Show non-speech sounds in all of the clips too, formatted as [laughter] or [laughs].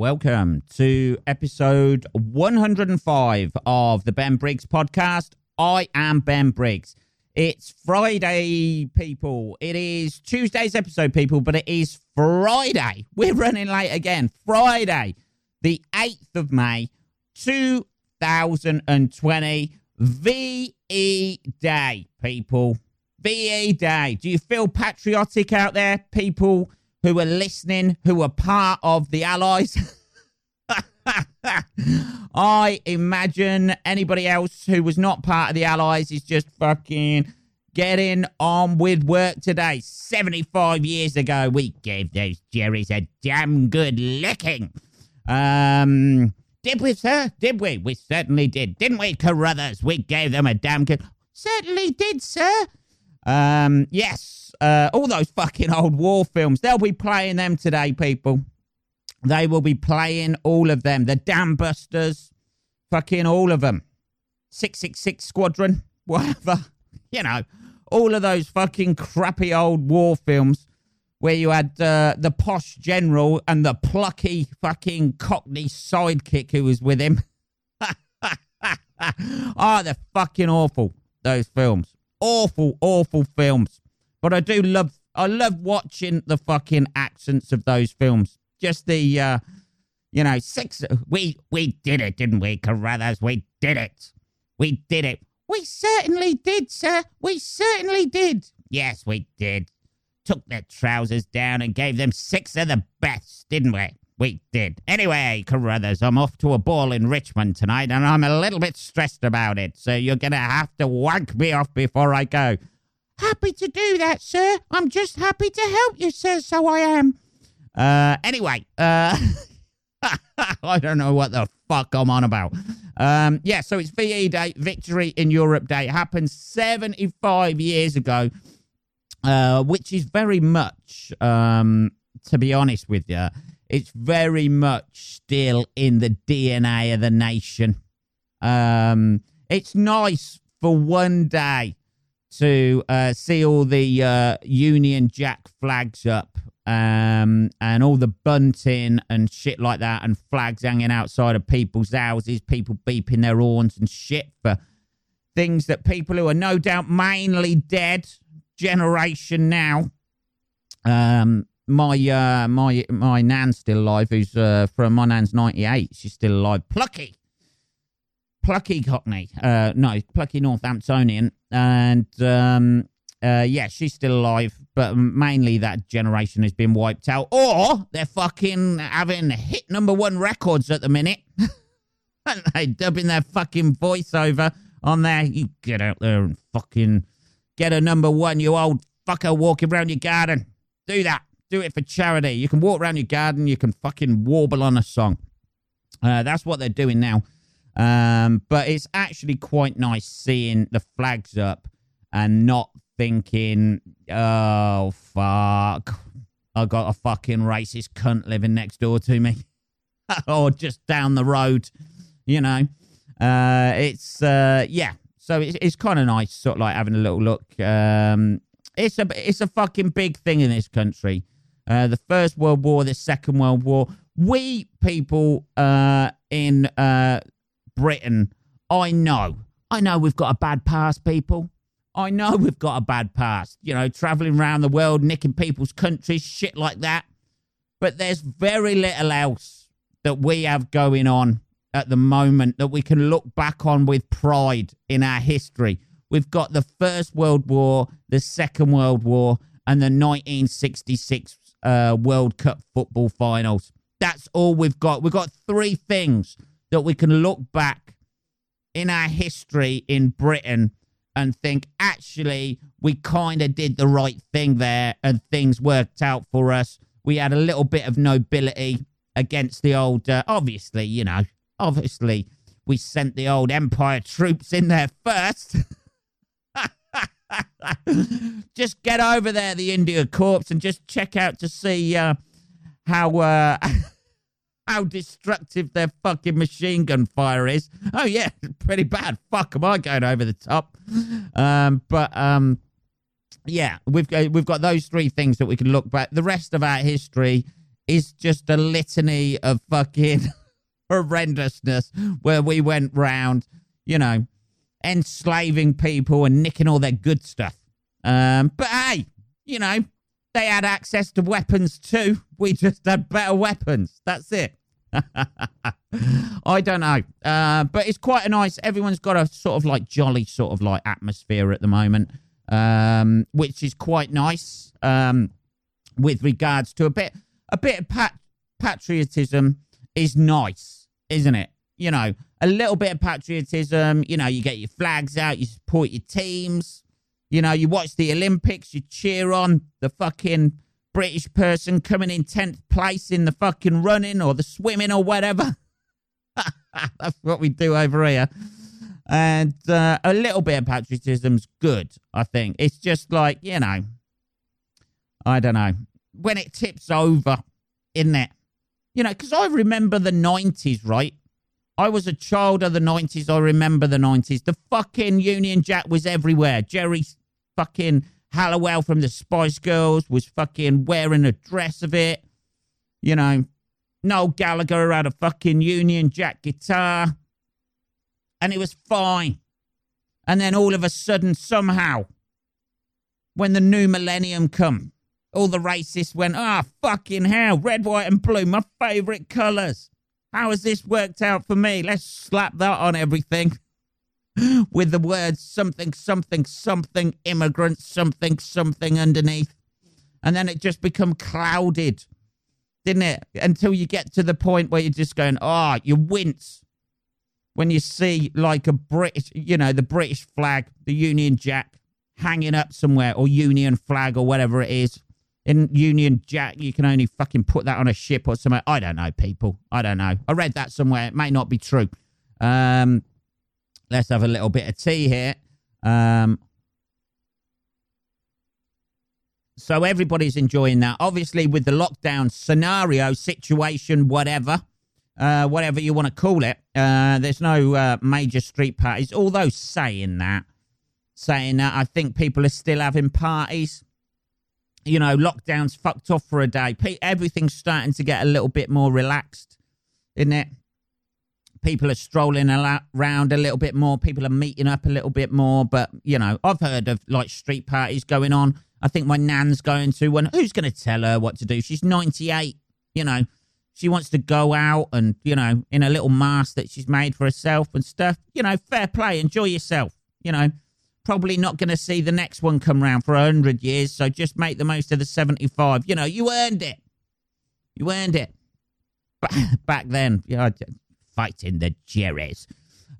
Welcome to episode 105 of the Ben Briggs podcast. I am Ben Briggs. It's Friday, people. It is Tuesday's episode, people, but it is Friday. We're running late again. Friday, the 8th of May, 2020. VE Day, people. VE Day. Do you feel patriotic out there, people who are listening, who are part of the Allies? [laughs] I imagine anybody else who was not part of the Allies is just fucking getting on with work today. 75 years ago, we gave those Jerrys a damn good licking. Um, did we, sir? Did we? We certainly did. Didn't we, Carruthers? We gave them a damn good. Certainly did, sir. Um, yes. Uh, all those fucking old war films. They'll be playing them today, people. They will be playing all of them. The Dam Busters, fucking all of them. 666 Squadron, [laughs] whatever. You know, all of those fucking crappy old war films where you had uh, the posh general and the plucky fucking cockney sidekick who was with him. oh, [laughs] they're fucking awful, those films. Awful, awful films. But I do love, I love watching the fucking accents of those films just the, uh, you know, six. We we did it, didn't we, Carruthers? We did it. We did it. We certainly did, sir. We certainly did. Yes, we did. Took their trousers down and gave them six of the best, didn't we? We did. Anyway, Carruthers, I'm off to a ball in Richmond tonight, and I'm a little bit stressed about it, so you're going to have to wank me off before I go. Happy to do that, sir. I'm just happy to help you, sir, so I am. Uh, anyway, uh, [laughs] I don't know what the fuck I'm on about. Um, yeah, so it's VE Day, Victory in Europe Day. It happened 75 years ago, uh, which is very much, um, to be honest with you, it's very much still in the DNA of the nation. Um, it's nice for one day to uh, see all the uh, Union Jack flags up um, and all the bunting and shit like that, and flags hanging outside of people's houses, people beeping their horns and shit for things that people who are no doubt mainly dead generation now. Um, my uh, my my nan's still alive. Who's uh, from my nan's ninety eight. She's still alive. Plucky, plucky Cockney. Uh, no, plucky Northamptonian, and um, uh, yeah, she's still alive, but mainly that generation has been wiped out. Or they're fucking having hit number one records at the minute. [laughs] and they dubbing their fucking voiceover on there. You get out there and fucking get a number one, you old fucker walking around your garden. Do that. Do it for charity. You can walk around your garden, you can fucking warble on a song. Uh, that's what they're doing now. Um, but it's actually quite nice seeing the flags up and not thinking, oh, fuck. I got a fucking racist cunt living next door to me. [laughs] or just down the road, you know. Uh, it's, uh, yeah. So it's, it's kind of nice, sort of like having a little look. Um, it's a, it's a fucking big thing in this country. Uh, the First World War, the Second World War. We people uh, in uh, Britain, I know, I know we've got a bad past, people. I know we've got a bad past, you know, traveling around the world, nicking people's countries, shit like that. But there's very little else that we have going on at the moment that we can look back on with pride in our history. We've got the First World War, the Second World War, and the 1966 uh, World Cup football finals. That's all we've got. We've got three things that we can look back in our history in Britain and think, actually, we kind of did the right thing there and things worked out for us. We had a little bit of nobility against the old, uh, obviously, you know, obviously, we sent the old Empire troops in there first. [laughs] [laughs] just get over there, the India Corps, and just check out to see uh, how. Uh, [laughs] how destructive their fucking machine gun fire is. Oh yeah, [laughs] pretty bad. Fuck, am I going over the top? Um, but um, yeah, we've got, we've got those three things that we can look back. The rest of our history is just a litany of fucking horrendousness where we went round, you know, enslaving people and nicking all their good stuff. Um, but hey, you know, they had access to weapons too. We just had better weapons. That's it. [laughs] I don't know. Uh, but it's quite a nice, everyone's got a sort of like jolly sort of like atmosphere at the moment, um, which is quite nice um, with regards to a bit, a bit of pat- patriotism is nice, isn't it? You know, a little bit of patriotism. You know, you get your flags out, you support your teams. You know, you watch the Olympics, you cheer on the fucking British person coming in 10th place in the fucking running or the swimming or whatever. [laughs] That's what we do over here. And uh, a little bit of patriotism's good, I think. It's just like, you know, I don't know. When it tips over, isn't it? You know, because I remember the 90s, right? I was a child of the 90s. I remember the 90s. The fucking Union Jack was everywhere. Geri fucking Halliwell from the Spice Girls was fucking wearing a dress of it. You know, Noel Gallagher had a fucking Union Jack guitar. And it was fine. And then all of a sudden, somehow, when the new millennium come, all the racists went, ah, oh, fucking hell, red, white, and blue, my favourite colours. How has this worked out for me? Let's slap that on everything. [laughs] with the words something, something, something, immigrant, something, something underneath. And then it just become clouded, didn't it? Until you get to the point where you're just going, oh, you wince when you see like a British, you know, the British flag, the Union Jack hanging up somewhere, or Union flag, or whatever it is. In Union Jack, you can only fucking put that on a ship or somewhere. I don't know, people. I don't know. I read that somewhere. It may not be true. Um, Let's have a little bit of tea here. Um, so everybody's enjoying that. Obviously, with the lockdown scenario, situation, whatever, uh, whatever you want to call it, uh, there's no uh, major street parties. Although saying that, saying that, I think people are still having parties. You know, lockdown's fucked off for a day. Everything's starting to get a little bit more relaxed, isn't it? people are strolling around a little bit more. People are meeting up a little bit more. But, you know, I've heard of like street parties going on. I think my nan's going to one. Who's going to tell her what to do? She's 98, you know. She wants to go out and, you know, in a little mask that she's made for herself and stuff. You know, fair play. Enjoy yourself. You know, probably not going to see the next one come round for 100 years. So just make the most of the 75. You know, you earned it. You earned it. [laughs] Back then, yeah, fighting the Jerrys.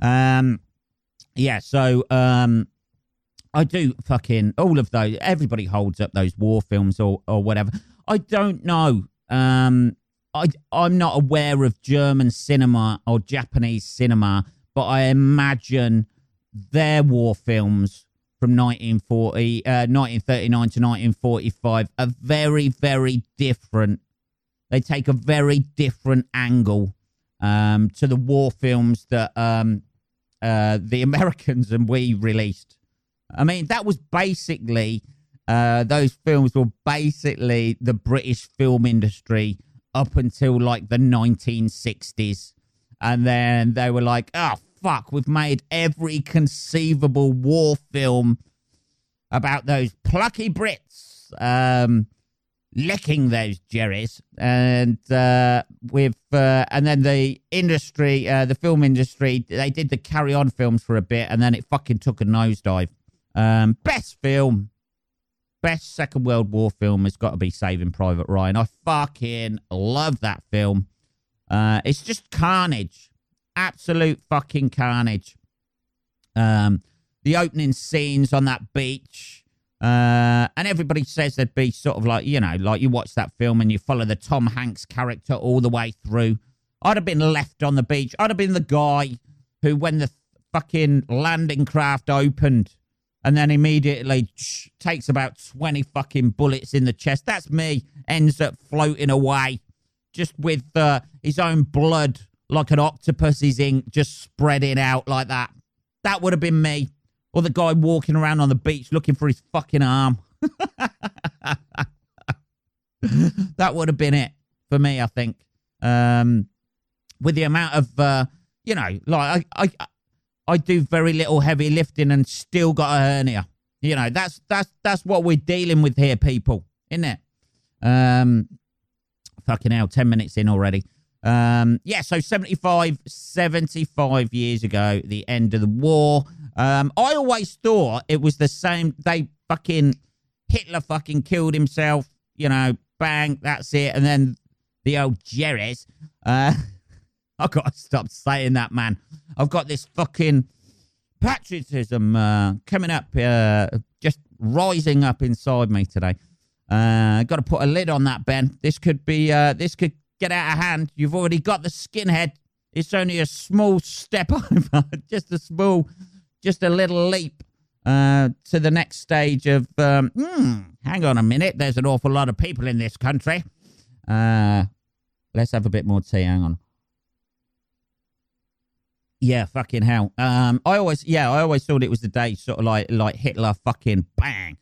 Um, yeah, so um, I do fucking all of those. Everybody holds up those war films or or whatever. I don't know. Um, I I'm not aware of German cinema or Japanese cinema, but I imagine their war films from 1940, uh, 1939 to 1945 are very, very different. They take a very different angle um, to the war films that um, uh, the [laughs] Americans and we released. I mean, that was basically, uh, those films were basically the British film industry up until like the 1960s. And then they were like, oh, fuck, we've made every conceivable war film about those plucky Brits. Um, licking those jerrys and uh, with uh, and then the industry uh, the film industry they did the carry on films for a bit and then it fucking took a nosedive. Um, best film. Best second world war film has got to be saving private ryan. I fucking love that film. Uh, it's just carnage absolute fucking carnage um, the opening scenes on that beach uh, and everybody says they'd be sort of like, you know, like you watch that film and you follow the Tom Hanks character all the way through. I'd have been left on the beach. I'd have been the guy who, when the fucking landing craft opened and then immediately takes about 20 fucking bullets in the chest, that's me, ends up floating away just with uh, his own blood like an octopus's ink just spreading out like that. That would have been me. Or the guy walking around on the beach looking for his fucking arm. [laughs] that would have been it. for me. I think um, with the amount of uh, you know, like I, I I do very little heavy lifting and still got a hernia. You know, that's that's that's what we're dealing with here, people, isn't it? Um, fucking hell, ten minutes in already. Um, yeah, so 75, 75 years ago, the end of the war. Um, I always thought it was the same. They fucking Hitler fucking killed himself. You know, bang, that's it. And then the old Jerry's. Uh, [laughs] I've got to stop saying that, man. I've got this fucking patriotism uh, coming up, uh, just rising up inside me today. Uh, got to put a lid on that, Ben. This could be, uh, this could get out of hand. You've already got the skinhead. It's only a small step [laughs] over, just a small, just a little leap uh, to the next stage of. Um, hmm, hang on a minute. There's an awful lot of people in this country. Uh, let's have a bit more tea. Hang on. Yeah, fucking hell. Um, I always, yeah, I always thought it was the day, sort of like like Hitler, fucking bang,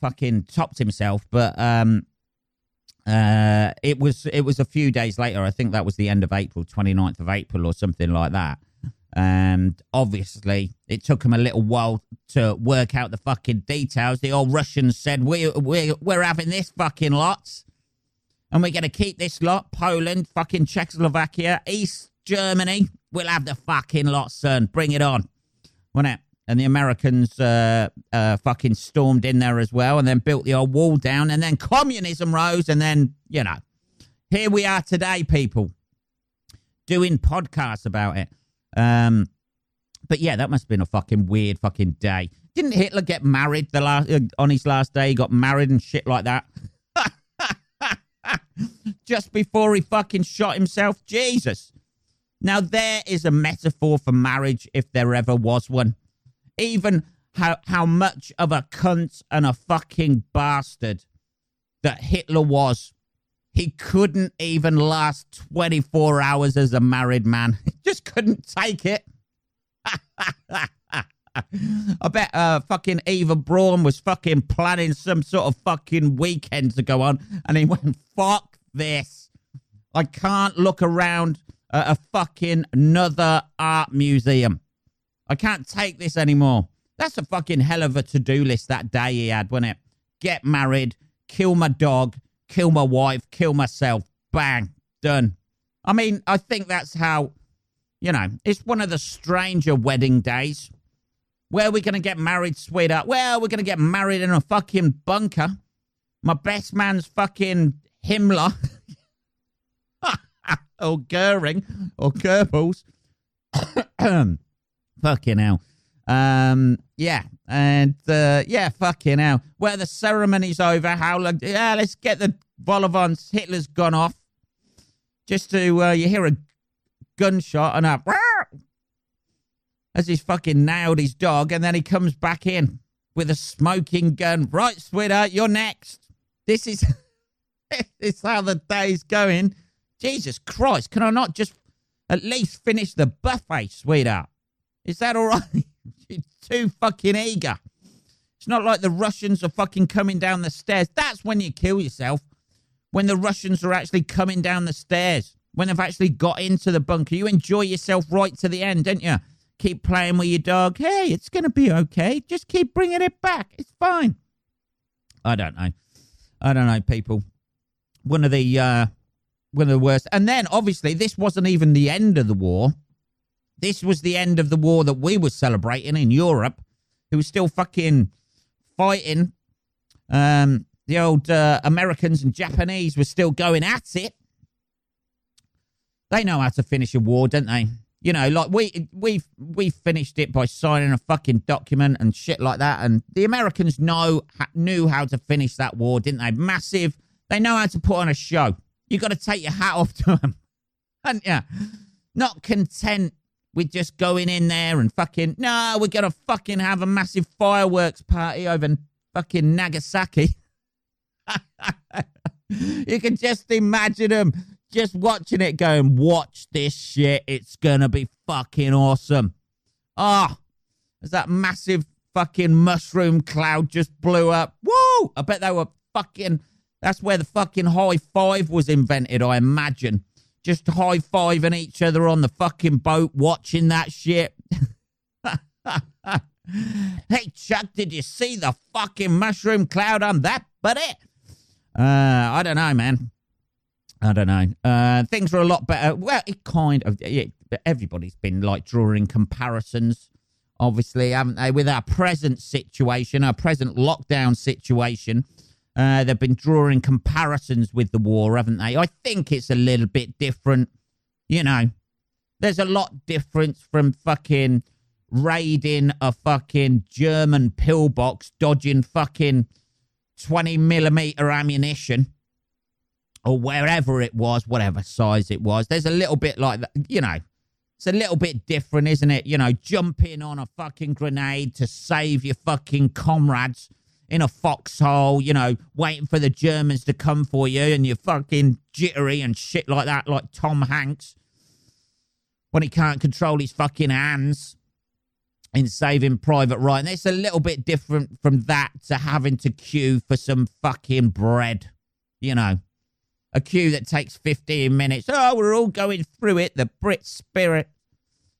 fucking topped himself. But um, uh, it was it was a few days later. I think that was the end of April, 29th of April, or something like that. And obviously, it took him a little while to work out the fucking details. The old Russians said, "We we we're having this fucking lot, and we're going to keep this lot. Poland, fucking Czechoslovakia, East Germany. We'll have the fucking lot, son. Bring it on, wasn't it?" And the Americans uh, uh, fucking stormed in there as well, and then built the old wall down, and then communism rose, and then you know, here we are today, people, doing podcasts about it. Um, but yeah, that must have been a fucking weird fucking day. Didn't Hitler get married the last uh, on his last day? He got married and shit like that. [laughs] Just before he fucking shot himself. Jesus. Now there is a metaphor for marriage if there ever was one even how how much of a cunt and a fucking bastard that Hitler was. He couldn't even last 24 hours as a married man. [laughs] Just couldn't take it. [laughs] I bet uh, fucking Eva Braun was fucking planning some sort of fucking weekend to go on, and he went, fuck this. I can't look around at a fucking another art museum. I can't take this anymore. That's a fucking hell of a to do list that day he had, wasn't it? Get married, kill my dog, kill my wife, kill myself. Bang, done. I mean, I think that's how, you know, it's one of the stranger wedding days. Where are we going to get married, sweetheart? Well, we're going to get married in a fucking bunker. My best man's fucking Himmler. [laughs] or Goering. Or Goebbels. [coughs] [coughs] Fucking hell. Um, yeah, and uh, yeah, fucking hell. Where the ceremony's over, how long? Yeah, let's get the Bolivans. Hitler's gone off. Just to uh, you hear a gunshot and a as he's fucking nailed his dog, and then he comes back in with a smoking gun. Right, sweetheart, you're next. This is [laughs] this is how the day's going. Jesus Christ, can I not just at least finish the buffet, sweetheart? Is that all right? [laughs] You're too fucking eager. It's not like the Russians are fucking coming down the stairs. That's when you kill yourself. When the Russians are actually coming down the stairs. When they've actually got into the bunker. You enjoy yourself right to the end, don't you? Keep playing with your dog. Hey, it's going to be okay. Just keep bringing it back. It's fine. I don't know. I don't know, people. One of the uh, one of the worst. And then, obviously, this wasn't even the end of the war. This was the end of the war that we were celebrating in Europe, who was still fucking fighting. Um, the old uh, Americans and Japanese were still going at it. They know how to finish a war, don't they? You know, like we we we finished it by signing a fucking document and shit like that. And the Americans know knew how to finish that war, didn't they? Massive. They know how to put on a show. You got to take your hat off to them, and [laughs] yeah, not content with just going in there and fucking, no, we're going to fucking have a massive fireworks party over fucking Nagasaki. [laughs] you can just imagine them just watching it going, watch this shit. It's going to be fucking awesome. Ah, oh, as that massive fucking mushroom cloud just blew up. Woo! I bet they were fucking, That's where the fucking high five was invented, I imagine. Just high fiving each other on the fucking boat, watching that shit. [laughs] hey, Chuck, did you see the fucking mushroom cloud on that, buddy? Uh, I don't know, man. I don't know. Uh, things were a lot better. Well, it kind of. It, everybody's been like drawing comparisons, obviously, haven't they? With our present situation, our present lockdown situation, uh, they've been drawing comparisons with the war, haven't they? I think it's a little bit different. You know, there's a lot difference from fucking raiding a fucking German pillbox, dodging fucking 20 millimeter ammunition or wherever it was, whatever size it was. There's a little bit like that, you know, it's a little bit different, isn't it? You know, jumping on a fucking grenade to save your fucking comrades in a foxhole, you know, waiting for the Germans to come for you and you're fucking jittery and shit like that, like Tom Hanks when he can't control his fucking hands in Saving Private Ryan. It's a little bit different from that to having to queue for some fucking bread, you know. A queue that takes 15 minutes. Oh, we're all going through it. The Brit spirit,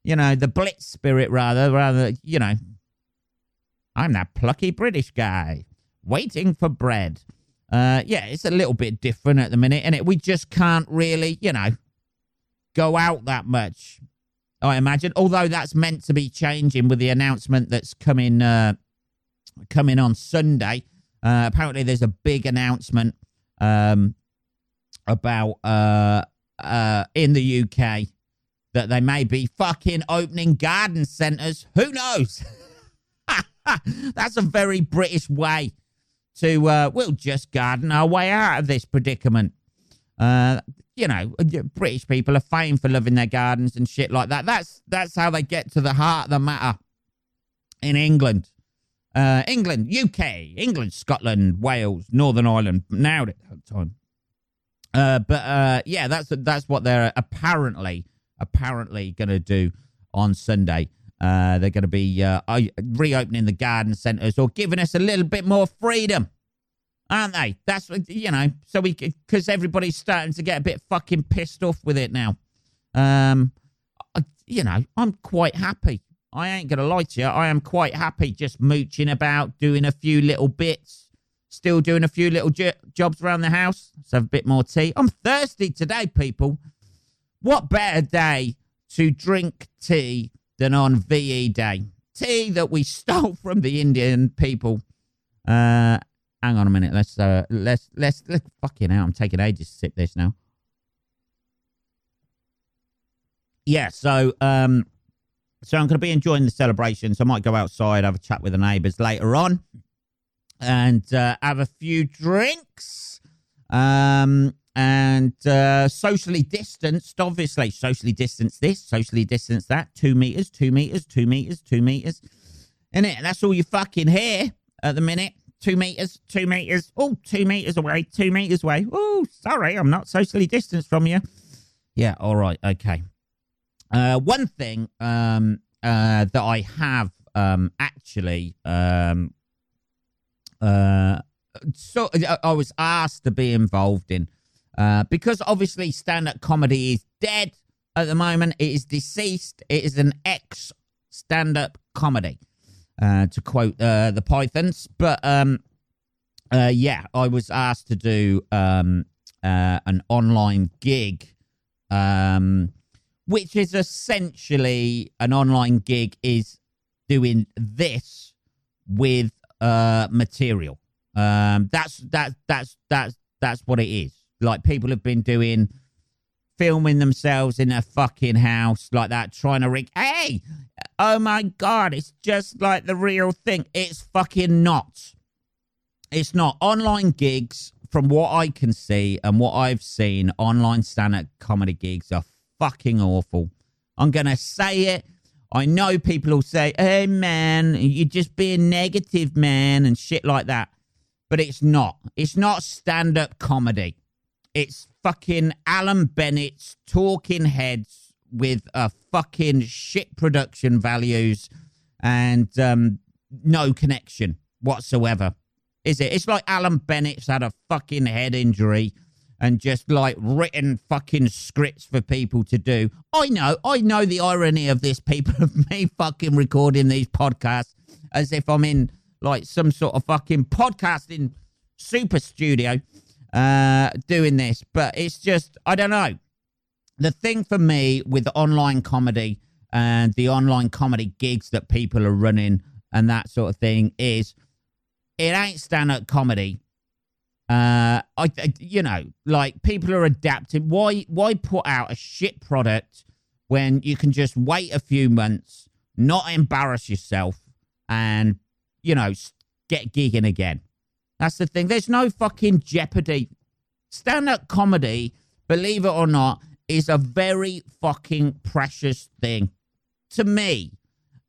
you know, the Blitz spirit, rather, rather, you know. I'm that plucky British guy waiting for bread. Uh, yeah, it's a little bit different at the minute, and we just can't really, you know, go out that much. I imagine. Although that's meant to be changing with the announcement that's coming uh, coming on Sunday. Uh, apparently, there's a big announcement um, about uh, uh, in the UK that they may be fucking opening garden centres. Who knows? [laughs] [laughs] that's a very British way to. Uh, we'll just garden our way out of this predicament. Uh, you know, British people are famed for loving their gardens and shit like that. That's that's how they get to the heart of the matter in England. Uh, England, UK, England, Scotland, Wales, Northern Ireland. now it that time. Uh, but uh, yeah, that's that's what they're apparently apparently going to do on Sunday. Uh, they're going to be uh, reopening the garden centres or giving us a little bit more freedom aren't they? That's what, you know, so we because everybody's starting to get a bit fucking pissed off with it now. Um, you know, I'm quite happy. I ain't gonna lie to you. I am quite happy just mooching about, doing a few little bits, still doing a few little jobs around the house. Let's have a bit more tea. I'm thirsty today, people. What better day to drink tea than on VE Day? Tea that we [laughs] stole from the Indian people. Uh, hang on a minute. Let's uh, let's let's let's fucking hell. I'm taking ages to sip this now. Yeah, so um, so I'm going to be enjoying the celebrations. I might go outside, have a chat with the neighbours later on, and uh, have a few drinks. Um, and uh, socially distanced, obviously, socially distanced this, socially distanced that, two meters, two meters, two meters, two meters. And it, that's all you fucking hear at the minute two meters, two meters, oh, two meters away, two meters away. Oh, sorry, I'm not socially distanced from you. Yeah, all right, okay. Uh, one thing um, uh, that I have um, actually, um, uh, so I was asked to be involved in uh, because obviously stand-up comedy is dead at the moment. It is deceased. It is an ex stand-up comedy uh, to quote uh, the Pythons. But um, uh, yeah, I was asked to do um, uh, an online gig, um, which is essentially an online gig is doing this with material. Um, that's that that's that's that's what it is. Like people have been doing filming themselves in a fucking house like that, trying to rig. Hey, oh my god, it's just like the real thing. It's fucking not. It's not. Online gigs, from what I can see and what I've seen, online stand up comedy gigs are fucking awful. I'm to say it. I know people will say, hey man, you're just being negative, man, and shit like that. But it's not. It's not stand up comedy. It's fucking Alan Bennett's talking heads with a fucking shit production values and um, no connection whatsoever. is it? It's like Alan Bennett's had a fucking head injury and just like written fucking scripts for people to do. I know, I know the irony of this, people, [laughs] of me fucking recording these podcasts as if I'm in like some sort of fucking podcasting super studio uh, doing this. But it's just, I don't know. The thing for me with online comedy and the online comedy gigs that people are running and that sort of thing is it ain't stand up comedy. Uh, I, I, you know, like people are adapting. Why, why put out a shit product when you can just wait a few months, not embarrass yourself, and you know, get gigging again? That's the thing. There's no fucking jeopardy. Stand up comedy, believe it or not, is a very fucking precious thing to me.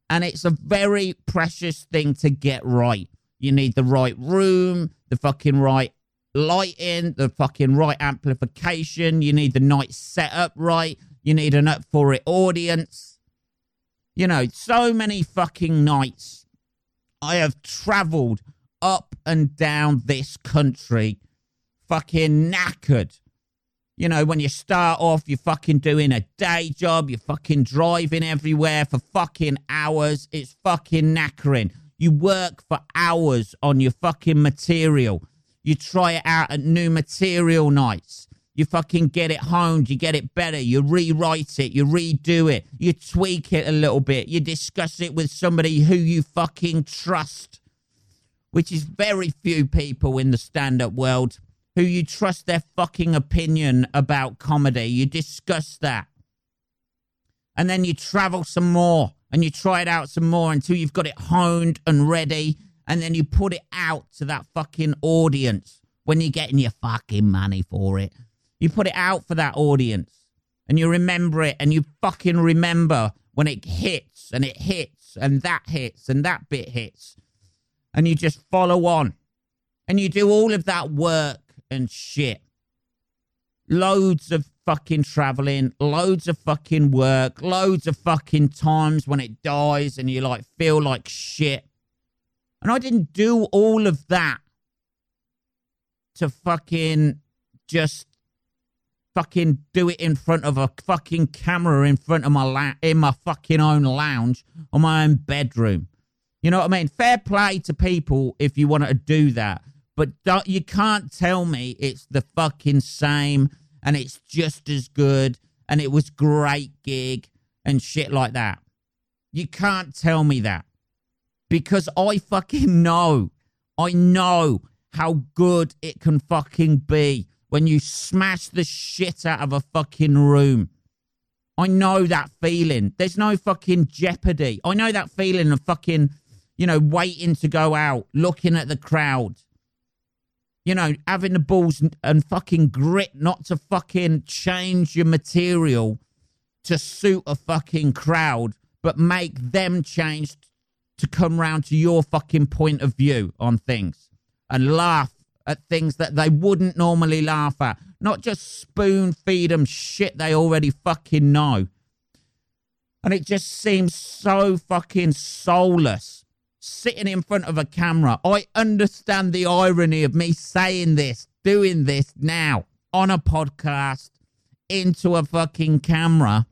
And it's a very precious thing to get right. You need the right room, the fucking right lighting, the fucking right amplification. You need the night setup right. You need an up for it audience. You know, so many fucking nights I have traveled up and down this country fucking knackered. You know, when you start off, you're fucking doing a day job, you're fucking driving everywhere for fucking hours. It's fucking knackering. You work for hours on your fucking material. You try it out at new material nights. You fucking get it honed, you get it better, you rewrite it, you redo it, you tweak it a little bit, you discuss it with somebody who you fucking trust, which is very few people in the stand up world who you trust their fucking opinion about comedy. You discuss that. And then you travel some more and you try it out some more until you've got it honed and ready. And then you put it out to that fucking audience when you're getting your fucking money for it. You put it out for that audience and you remember it and you fucking remember when it hits and it hits and that hits and that bit hits. And you just follow on and you do all of that work and shit. Loads of fucking traveling, loads of fucking work, loads of fucking times when it dies and you like feel like shit. And I didn't do all of that to fucking just fucking do it in front of a fucking camera in front of my la- in my fucking own lounge or my own bedroom. You know what I mean? Fair play to people if you want to do that. But you can't tell me it's the fucking same and it's just as good and it was great gig and shit like that. You can't tell me that because I fucking know. I know how good it can fucking be when you smash the shit out of a fucking room. I know that feeling. There's no fucking jeopardy. I know that feeling of fucking, you know, waiting to go out, looking at the crowd, you know, having the balls and fucking grit not to fucking change your material to suit a fucking crowd, but make them change to come round to your fucking point of view on things and laugh at things that they wouldn't normally laugh at. Not just spoon feed them shit they already fucking know. And it just seems so fucking soulless sitting in front of a camera. I understand the irony of me saying this, doing this now on a podcast into a fucking camera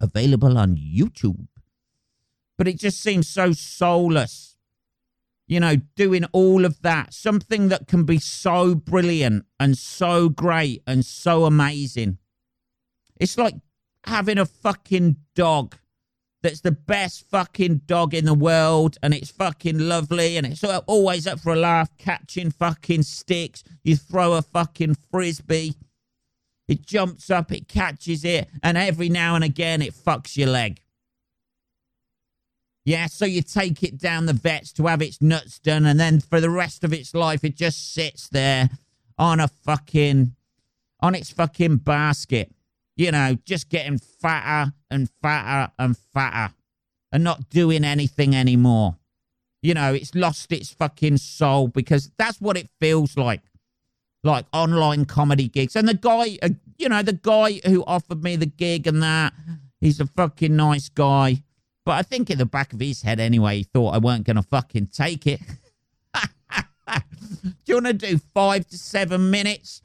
available on YouTube. But it just seems so soulless. You know, doing all of that, something that can be so brilliant and so great and so amazing. It's like having a fucking dog that's the best fucking dog in the world and it's fucking lovely and it's always up for a laugh, catching fucking sticks. You throw a fucking frisbee, it jumps up, it catches it, and every now and again it fucks your leg. Yeah, so you take it down the vets to have its nuts done, and then for the rest of its life, it just sits there on a fucking, on its fucking basket you know, just getting fatter and fatter and fatter and not doing anything anymore. You know, it's lost its fucking soul because that's what it feels like. Like online comedy gigs. And the guy, uh, you know, the guy who offered me the gig and that, he's a fucking nice guy. But I think in the back of his head anyway, he thought I weren't going to fucking take it. [laughs] do you want to do five to seven minutes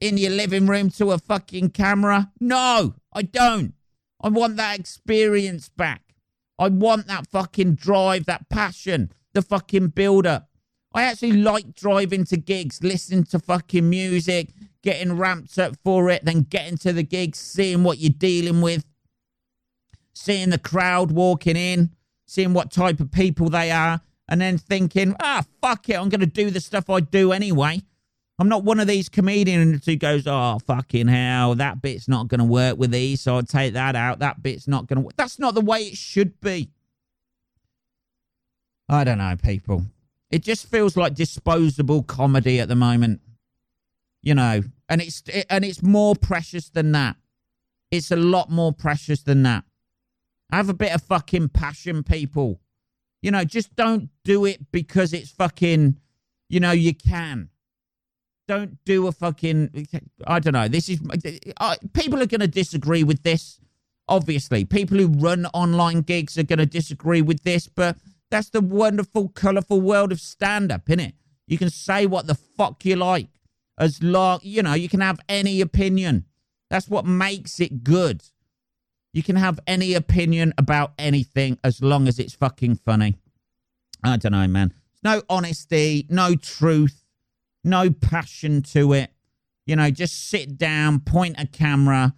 in your living room to a fucking camera? No, I don't. I want that experience back. I want that fucking drive, that passion, the fucking build up. I actually like driving to gigs, listening to fucking music, getting ramped up for it, then getting to the gigs, seeing what you're dealing with, seeing the crowd walking in, seeing what type of people they are, and then thinking, ah, fuck it, I'm going to do the stuff I do anyway. I'm not one of these comedians who goes, oh, fucking hell, that bit's not going to work with these, so I'll take that out. That bit's not going to. That's not the way it should be. I don't know, people. It just feels like disposable comedy at the moment. You know, and it's and it's more precious than that. It's a lot more precious than that. Have a bit of fucking passion, people. You know, just don't do it because it's fucking, you know, you can. Don't do a fucking, I don't know. This is, people are going to disagree with this. Obviously, people who run online gigs are going to disagree with this, but that's the wonderful, colourful world of stand up, isn't it? You can say what the fuck you like. As long, you know, you can have any opinion. That's what makes it good. You can have any opinion about anything as long as it's fucking funny. I don't know, man. No honesty, no truth, no passion to it. You know, just sit down, point a camera.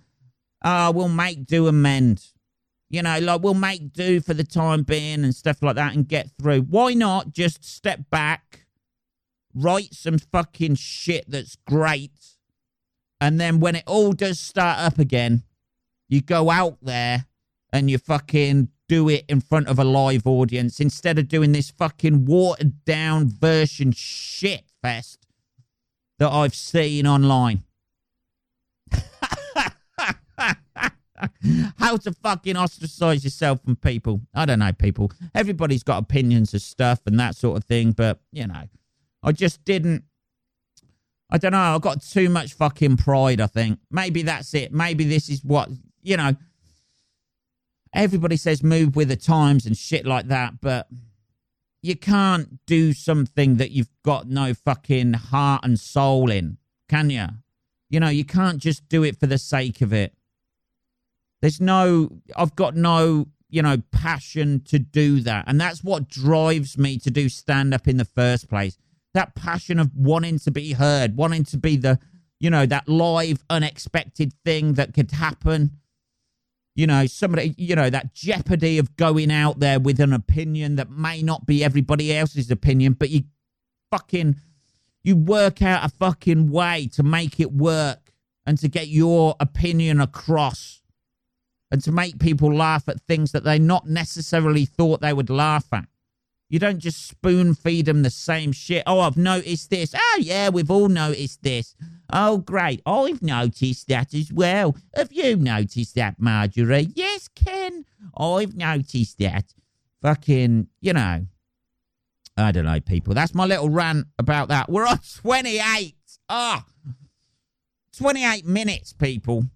Ah, we'll make do amend you know, like we'll make do for the time being and stuff like that and get through. Why not just step back, write some fucking shit that's great, and then when it all does start up again, you go out there and you fucking do it in front of a live audience instead of doing this fucking watered down version shit fest that I've seen online. How to fucking ostracize yourself from people. I don't know, people. Everybody's got opinions of stuff and that sort of thing, but, you know, I just didn't. I don't know. I got too much fucking pride, I think. Maybe that's it. Maybe this is what, you know, everybody says move with the times and shit like that, but you can't do something that you've got no fucking heart and soul in, can you? You know, you can't just do it for the sake of it. There's no, I've got no, you know, passion to do that. And that's what drives me to do stand up in the first place. That passion of wanting to be heard, wanting to be the, you know, that live, unexpected thing that could happen. You know, somebody, you know, that jeopardy of going out there with an opinion that may not be everybody else's opinion, but you fucking, you work out a fucking way to make it work and to get your opinion across and to make people laugh at things that they not necessarily thought they would laugh at. You don't just spoon feed them the same shit. Oh, I've noticed this. Oh, yeah, we've all noticed this. Oh, great. I've noticed that as well. Have you noticed that, Marjorie? Yes, Ken. I've noticed that. Fucking, you know. I don't know, people. That's my little rant about that. We're on [laughs] 28. Ah. Oh, 28 minutes, people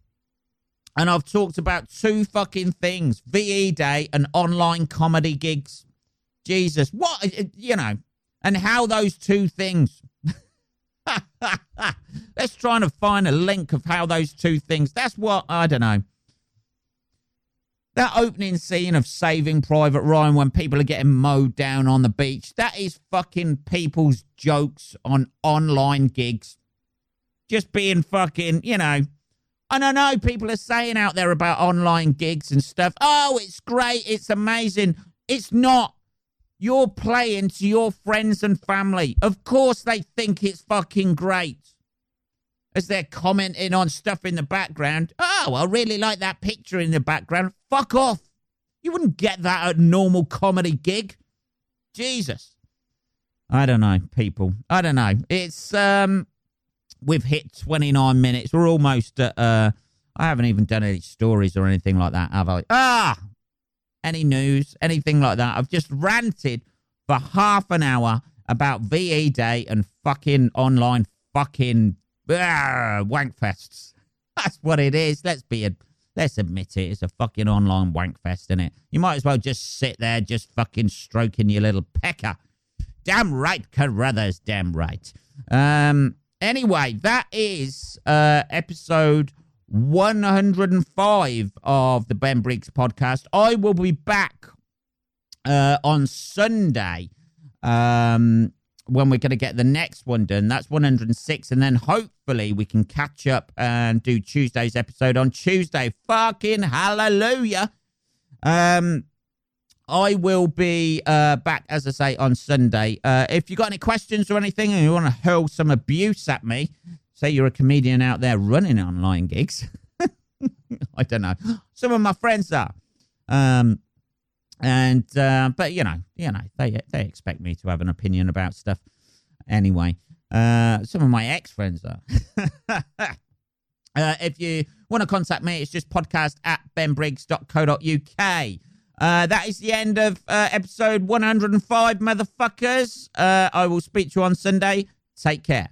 and I've talked about two fucking things VE Day and online comedy gigs. Jesus, what, uh, you know, and how those two things. [laughs] Let's try and find a link of how those two things. That's what, I don't know. That opening scene of Saving Private Ryan when people are getting mowed down on the beach, that is fucking people's jokes on online gigs. Just being fucking, you know, and I know people are saying out there about online gigs and stuff. Oh, it's great. It's amazing. It's not. You're playing to your friends and family. Of course, they think it's fucking great. As they're commenting on stuff in the background. Oh, I really like that picture in the background. Fuck off. You wouldn't get that at a normal comedy gig. Jesus. I don't know, people. I don't know. It's um we've hit 29 minutes. We're almost at, uh, I haven't even done any stories or anything like that, have I? Ah! Any news, anything like that. I've just ranted for half an hour about VE Day and fucking online fucking uh, wankfests. [laughs] That's what it is. Let's be a, let's admit it. It's a fucking online wankfest, isn't it? You might as well just sit there, just fucking stroking your little pecker Damn right, Carruthers. Damn right. Um. Anyway, that is uh episode 105 of the Ben Briggs podcast. I will be back uh on Sunday. Um when we're going to get the next one done. That's 106. And then hopefully we can catch up and do Tuesday's episode on Tuesday. Fucking hallelujah. Um, I will be uh, back, as I say, on Sunday. Uh, if you've got any questions or anything and you want to hurl some abuse at me, say you're a comedian out there running online gigs. [laughs] I don't know. [gasps] Some of my friends are. Um, and uh, but you know, you know, they they expect me to have an opinion about stuff anyway. Uh, some of my ex friends are. [laughs] uh, if you want to contact me, it's just podcast at benbriggs.co.uk. Uh, that is the end of uh, episode 105, motherfuckers. Uh, I will speak to you on Sunday. Take care.